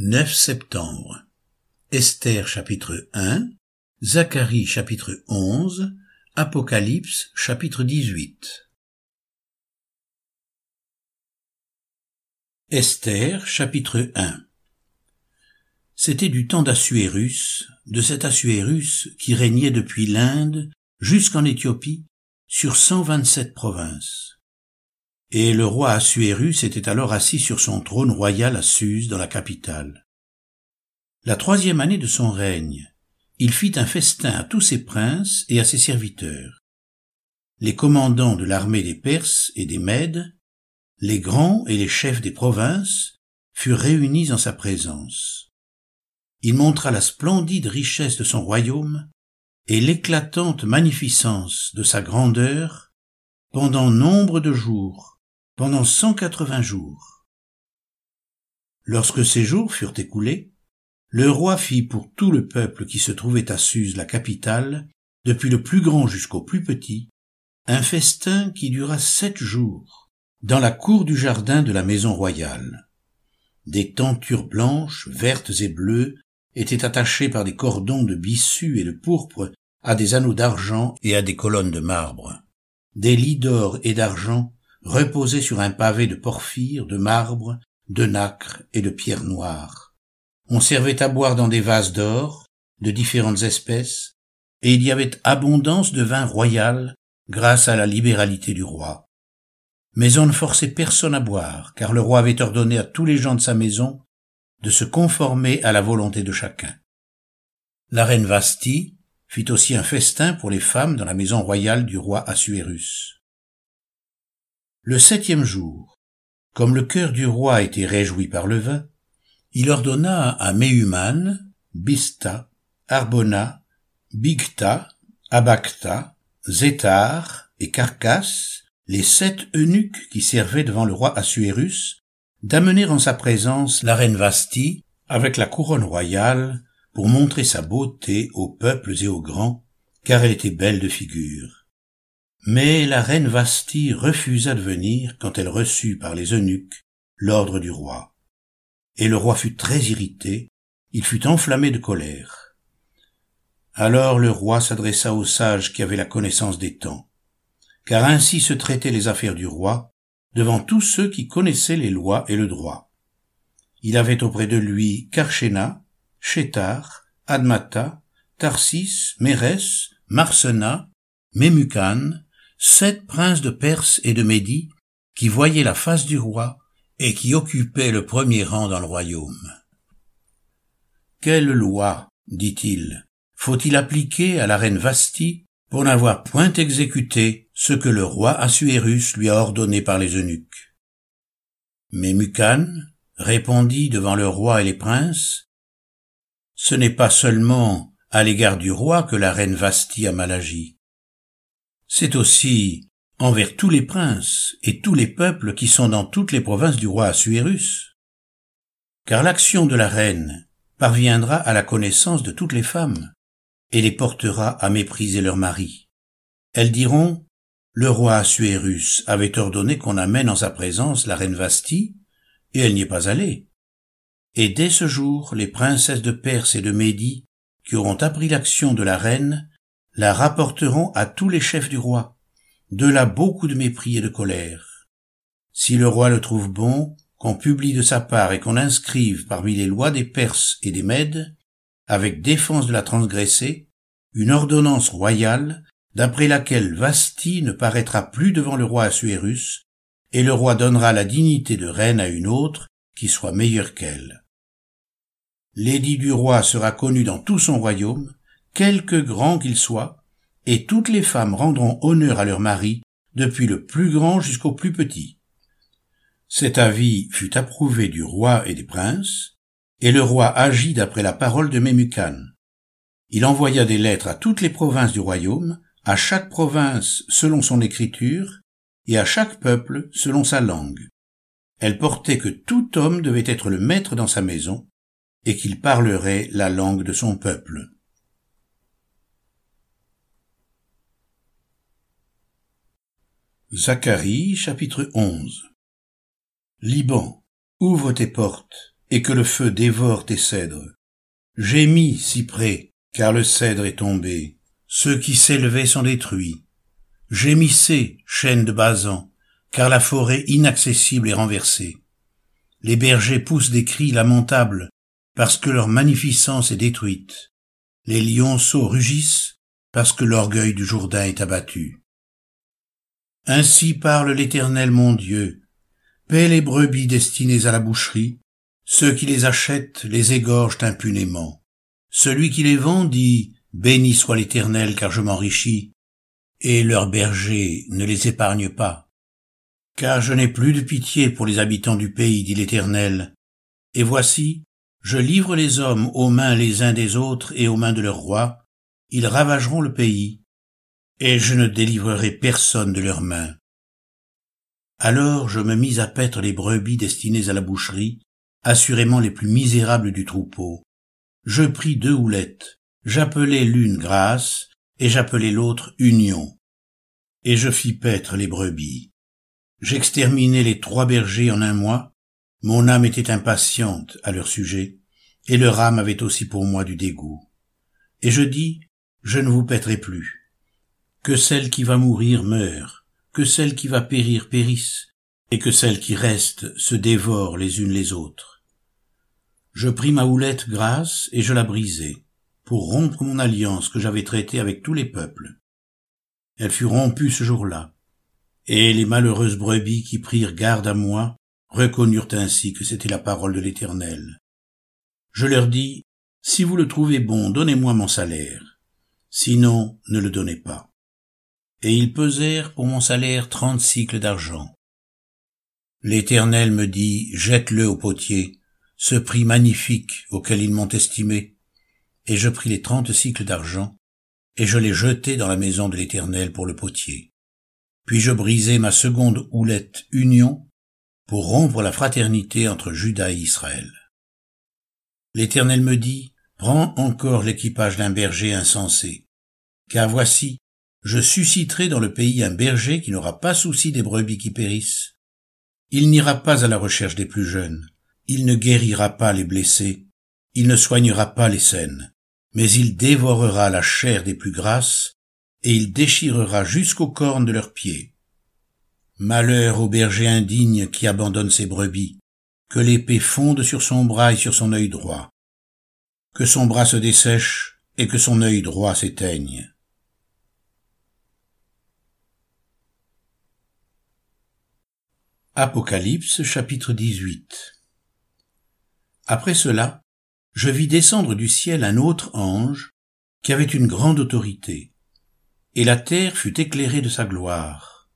9 septembre. Esther chapitre 1, Zacharie chapitre 11, Apocalypse chapitre 18. Esther chapitre 1 C'était du temps d'Assuérus, de cet Assuérus qui régnait depuis l'Inde jusqu'en Éthiopie sur 127 provinces. Et le roi Assuérus était alors assis sur son trône royal à Suse dans la capitale. La troisième année de son règne, il fit un festin à tous ses princes et à ses serviteurs. Les commandants de l'armée des Perses et des Mèdes, les grands et les chefs des provinces furent réunis en sa présence. Il montra la splendide richesse de son royaume et l'éclatante magnificence de sa grandeur pendant nombre de jours pendant cent quatre-vingts jours. Lorsque ces jours furent écoulés, le roi fit pour tout le peuple qui se trouvait à Suse la capitale, depuis le plus grand jusqu'au plus petit, un festin qui dura sept jours, dans la cour du jardin de la maison royale. Des tentures blanches, vertes et bleues étaient attachées par des cordons de bissu et de pourpre à des anneaux d'argent et à des colonnes de marbre. Des lits d'or et d'argent reposait sur un pavé de porphyre, de marbre, de nacre et de pierre noire. On servait à boire dans des vases d'or, de différentes espèces, et il y avait abondance de vin royal grâce à la libéralité du roi. Mais on ne forçait personne à boire, car le roi avait ordonné à tous les gens de sa maison de se conformer à la volonté de chacun. La reine Vasti fit aussi un festin pour les femmes dans la maison royale du roi Assuérus. Le septième jour, comme le cœur du roi était réjoui par le vin, il ordonna à Mehuman, Bista, Arbona, Bigta, Abacta, Zétar et Carcasse, les sept eunuques qui servaient devant le roi Assuérus, d'amener en sa présence la reine Vasti avec la couronne royale pour montrer sa beauté aux peuples et aux grands, car elle était belle de figure. Mais la reine Vasti refusa de venir quand elle reçut par les eunuques l'ordre du roi. Et le roi fut très irrité, il fut enflammé de colère. Alors le roi s'adressa aux sages qui avaient la connaissance des temps, car ainsi se traitaient les affaires du roi devant tous ceux qui connaissaient les lois et le droit. Il avait auprès de lui Karchena, Chétar, Admata, Tarsis, Mérès, Marsena, Mémucan, sept princes de Perse et de Médie qui voyaient la face du roi et qui occupaient le premier rang dans le royaume. Quelle loi, dit-il, faut-il appliquer à la reine Vasti pour n'avoir point exécuté ce que le roi Assuérus lui a ordonné par les eunuques? Mais Mucan répondit devant le roi et les princes, Ce n'est pas seulement à l'égard du roi que la reine Vasti a mal agi c'est aussi envers tous les princes et tous les peuples qui sont dans toutes les provinces du roi Assuérus. Car l'action de la reine parviendra à la connaissance de toutes les femmes, et les portera à mépriser leur mari. Elles diront, le roi Assuérus avait ordonné qu'on amène en sa présence la reine Vasti, et elle n'y est pas allée. Et dès ce jour, les princesses de Perse et de Médie, qui auront appris l'action de la reine, la rapporteront à tous les chefs du roi. De là beaucoup de mépris et de colère. Si le roi le trouve bon, qu'on publie de sa part et qu'on inscrive parmi les lois des Perses et des Mèdes, avec défense de la transgresser, une ordonnance royale, d'après laquelle Vasti ne paraîtra plus devant le roi Assuérus, et le roi donnera la dignité de reine à une autre qui soit meilleure qu'elle. L'édit du roi sera connu dans tout son royaume, quelque grand qu'il soit, et toutes les femmes rendront honneur à leur mari, depuis le plus grand jusqu'au plus petit. Cet avis fut approuvé du roi et des princes, et le roi agit d'après la parole de Memucan. Il envoya des lettres à toutes les provinces du royaume, à chaque province selon son écriture, et à chaque peuple selon sa langue. Elle portait que tout homme devait être le maître dans sa maison, et qu'il parlerait la langue de son peuple. Zacharie chapitre 11 Liban, ouvre tes portes, et que le feu dévore tes cèdres. Gémis, cyprès, car le cèdre est tombé. Ceux qui s'élevaient sont détruits. Gémissez, chêne de Bazan, car la forêt inaccessible est renversée. Les bergers poussent des cris lamentables, parce que leur magnificence est détruite. Les lionceaux rugissent, parce que l'orgueil du Jourdain est abattu. Ainsi parle l'Éternel mon Dieu. Paie les brebis destinées à la boucherie, ceux qui les achètent les égorgent impunément. Celui qui les vend dit, Béni soit l'Éternel car je m'enrichis, et leurs bergers ne les épargnent pas. Car je n'ai plus de pitié pour les habitants du pays, dit l'Éternel. Et voici, je livre les hommes aux mains les uns des autres et aux mains de leurs rois, ils ravageront le pays, et je ne délivrerai personne de leurs mains. Alors je me mis à paître les brebis destinées à la boucherie, assurément les plus misérables du troupeau. Je pris deux houlettes, j'appelai l'une grâce, et j'appelai l'autre union. Et je fis paître les brebis. J'exterminai les trois bergers en un mois, mon âme était impatiente à leur sujet, et leur âme avait aussi pour moi du dégoût. Et je dis, je ne vous paîtrai plus. Que celle qui va mourir meure, que celle qui va périr périsse, et que celles qui restent se dévorent les unes les autres. Je pris ma houlette grasse et je la brisai, pour rompre mon alliance que j'avais traitée avec tous les peuples. Elle fut rompue ce jour-là, et les malheureuses brebis qui prirent garde à moi reconnurent ainsi que c'était la parole de l'Éternel. Je leur dis, Si vous le trouvez bon, donnez-moi mon salaire, sinon ne le donnez pas. Et ils pesèrent pour mon salaire trente cycles d'argent. L'Éternel me dit, Jette-le au potier, ce prix magnifique auquel ils m'ont estimé. Et je pris les trente cycles d'argent, et je les jetai dans la maison de l'Éternel pour le potier. Puis je brisai ma seconde houlette union pour rompre la fraternité entre Judas et Israël. L'Éternel me dit, Prends encore l'équipage d'un berger insensé, car voici, je susciterai dans le pays un berger qui n'aura pas souci des brebis qui périssent. Il n'ira pas à la recherche des plus jeunes, il ne guérira pas les blessés, il ne soignera pas les saines, mais il dévorera la chair des plus grasses, et il déchirera jusqu'aux cornes de leurs pieds. Malheur au berger indigne qui abandonne ses brebis, que l'épée fonde sur son bras et sur son œil droit, que son bras se dessèche et que son œil droit s'éteigne. Apocalypse chapitre 18 Après cela, je vis descendre du ciel un autre ange qui avait une grande autorité, et la terre fut éclairée de sa gloire.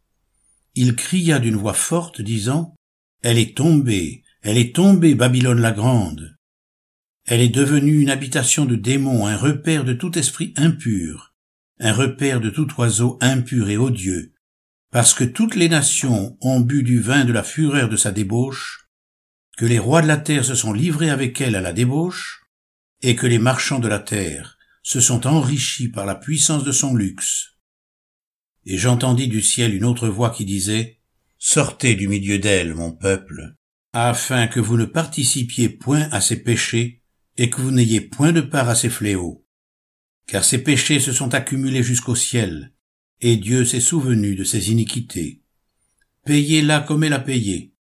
Il cria d'une voix forte, disant, Elle est tombée, elle est tombée, Babylone la grande. Elle est devenue une habitation de démons, un repère de tout esprit impur, un repère de tout oiseau impur et odieux, parce que toutes les nations ont bu du vin de la fureur de sa débauche, que les rois de la terre se sont livrés avec elle à la débauche, et que les marchands de la terre se sont enrichis par la puissance de son luxe et j'entendis du ciel une autre voix qui disait Sortez du milieu d'elle, mon peuple, afin que vous ne participiez point à ses péchés, et que vous n'ayez point de part à ses fléaux. Car ses péchés se sont accumulés jusqu'au ciel, et Dieu s'est souvenu de ses iniquités. Payez-la comme elle a payé,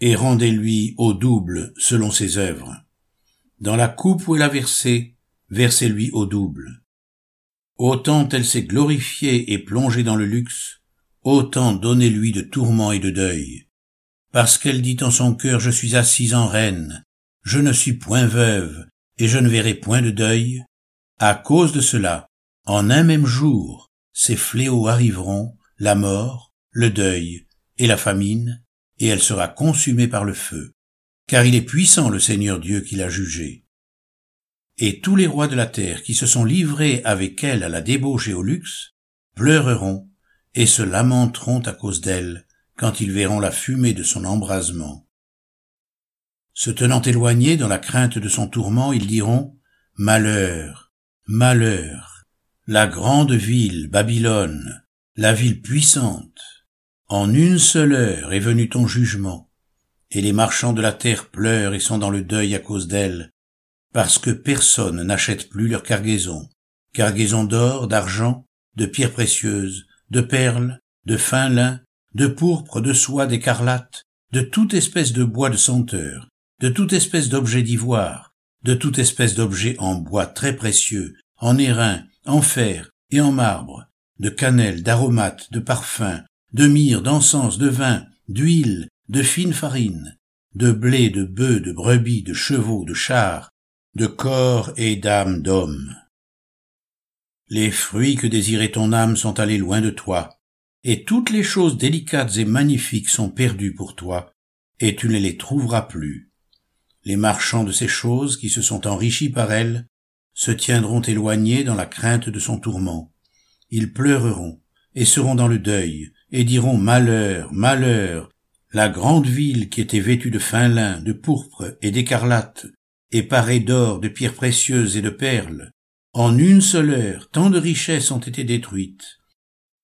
et rendez-lui au double selon ses œuvres. Dans la coupe où elle a versé, versez-lui au double. Autant elle s'est glorifiée et plongée dans le luxe, autant donnez-lui de tourments et de deuil. Parce qu'elle dit en son cœur Je suis assise en reine, je ne suis point veuve, et je ne verrai point de deuil, à cause de cela, en un même jour, ces fléaux arriveront, la mort, le deuil et la famine, et elle sera consumée par le feu, car il est puissant le Seigneur Dieu qui l'a jugée et tous les rois de la terre qui se sont livrés avec elle à la débauche et au luxe, pleureront et se lamenteront à cause d'elle quand ils verront la fumée de son embrasement. Se tenant éloignés dans la crainte de son tourment, ils diront Malheur, malheur, la grande ville, Babylone, la ville puissante. En une seule heure est venu ton jugement, et les marchands de la terre pleurent et sont dans le deuil à cause d'elle, parce que personne n'achète plus leur cargaison, cargaison d'or, d'argent, de pierres précieuses, de perles, de fin lin, de pourpre, de soie, d'écarlate, de toute espèce de bois de senteur, de toute espèce d'objet d'ivoire, de toute espèce d'objet en bois très précieux, en airain, en fer et en marbre, de cannelle, d'aromates, de parfums, de myrrhe, d'encens, de vin, d'huile, de fine farine, de blé, de bœufs, de brebis, de chevaux, de chars, de corps et d'âmes d'hommes. Les fruits que désirait ton âme sont allés loin de toi, et toutes les choses délicates et magnifiques sont perdues pour toi, et tu ne les trouveras plus. Les marchands de ces choses qui se sont enrichis par elles se tiendront éloignés dans la crainte de son tourment. Ils pleureront et seront dans le deuil et diront Malheur, malheur, la grande ville qui était vêtue de fin lin, de pourpre et d'écarlate, et parée d'or, de pierres précieuses et de perles, en une seule heure, tant de richesses ont été détruites.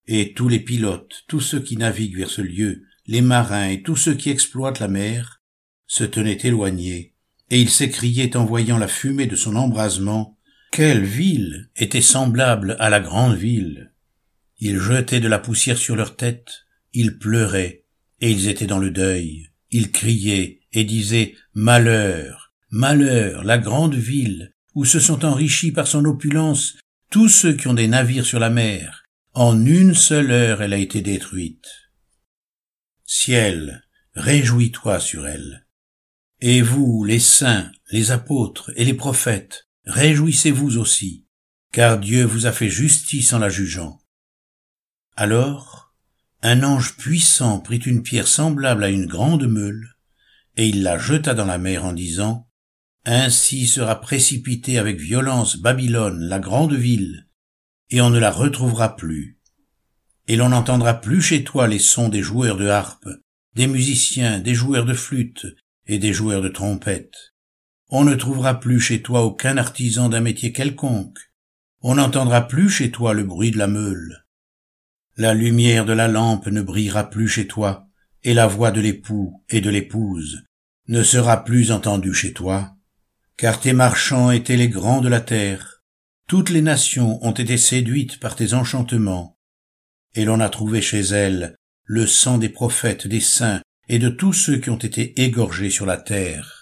Et tous les pilotes, tous ceux qui naviguent vers ce lieu, les marins et tous ceux qui exploitent la mer, se tenaient éloignés, et ils s'écriaient en voyant la fumée de son embrasement, quelle ville était semblable à la grande ville? Ils jetaient de la poussière sur leurs têtes, ils pleuraient, et ils étaient dans le deuil. Ils criaient et disaient Malheur, malheur, la grande ville, où se sont enrichis par son opulence tous ceux qui ont des navires sur la mer. En une seule heure elle a été détruite. Ciel, réjouis-toi sur elle. Et vous, les saints, les apôtres et les prophètes, réjouissez-vous aussi, car Dieu vous a fait justice en la jugeant. Alors, un ange puissant prit une pierre semblable à une grande meule, et il la jeta dans la mer en disant, Ainsi sera précipitée avec violence Babylone, la grande ville, et on ne la retrouvera plus. Et l'on n'entendra plus chez toi les sons des joueurs de harpe, des musiciens, des joueurs de flûte et des joueurs de trompette. On ne trouvera plus chez toi aucun artisan d'un métier quelconque. On n'entendra plus chez toi le bruit de la meule. La lumière de la lampe ne brillera plus chez toi, et la voix de l'époux et de l'épouse ne sera plus entendue chez toi, car tes marchands étaient les grands de la terre. Toutes les nations ont été séduites par tes enchantements, et l'on a trouvé chez elles le sang des prophètes, des saints et de tous ceux qui ont été égorgés sur la terre.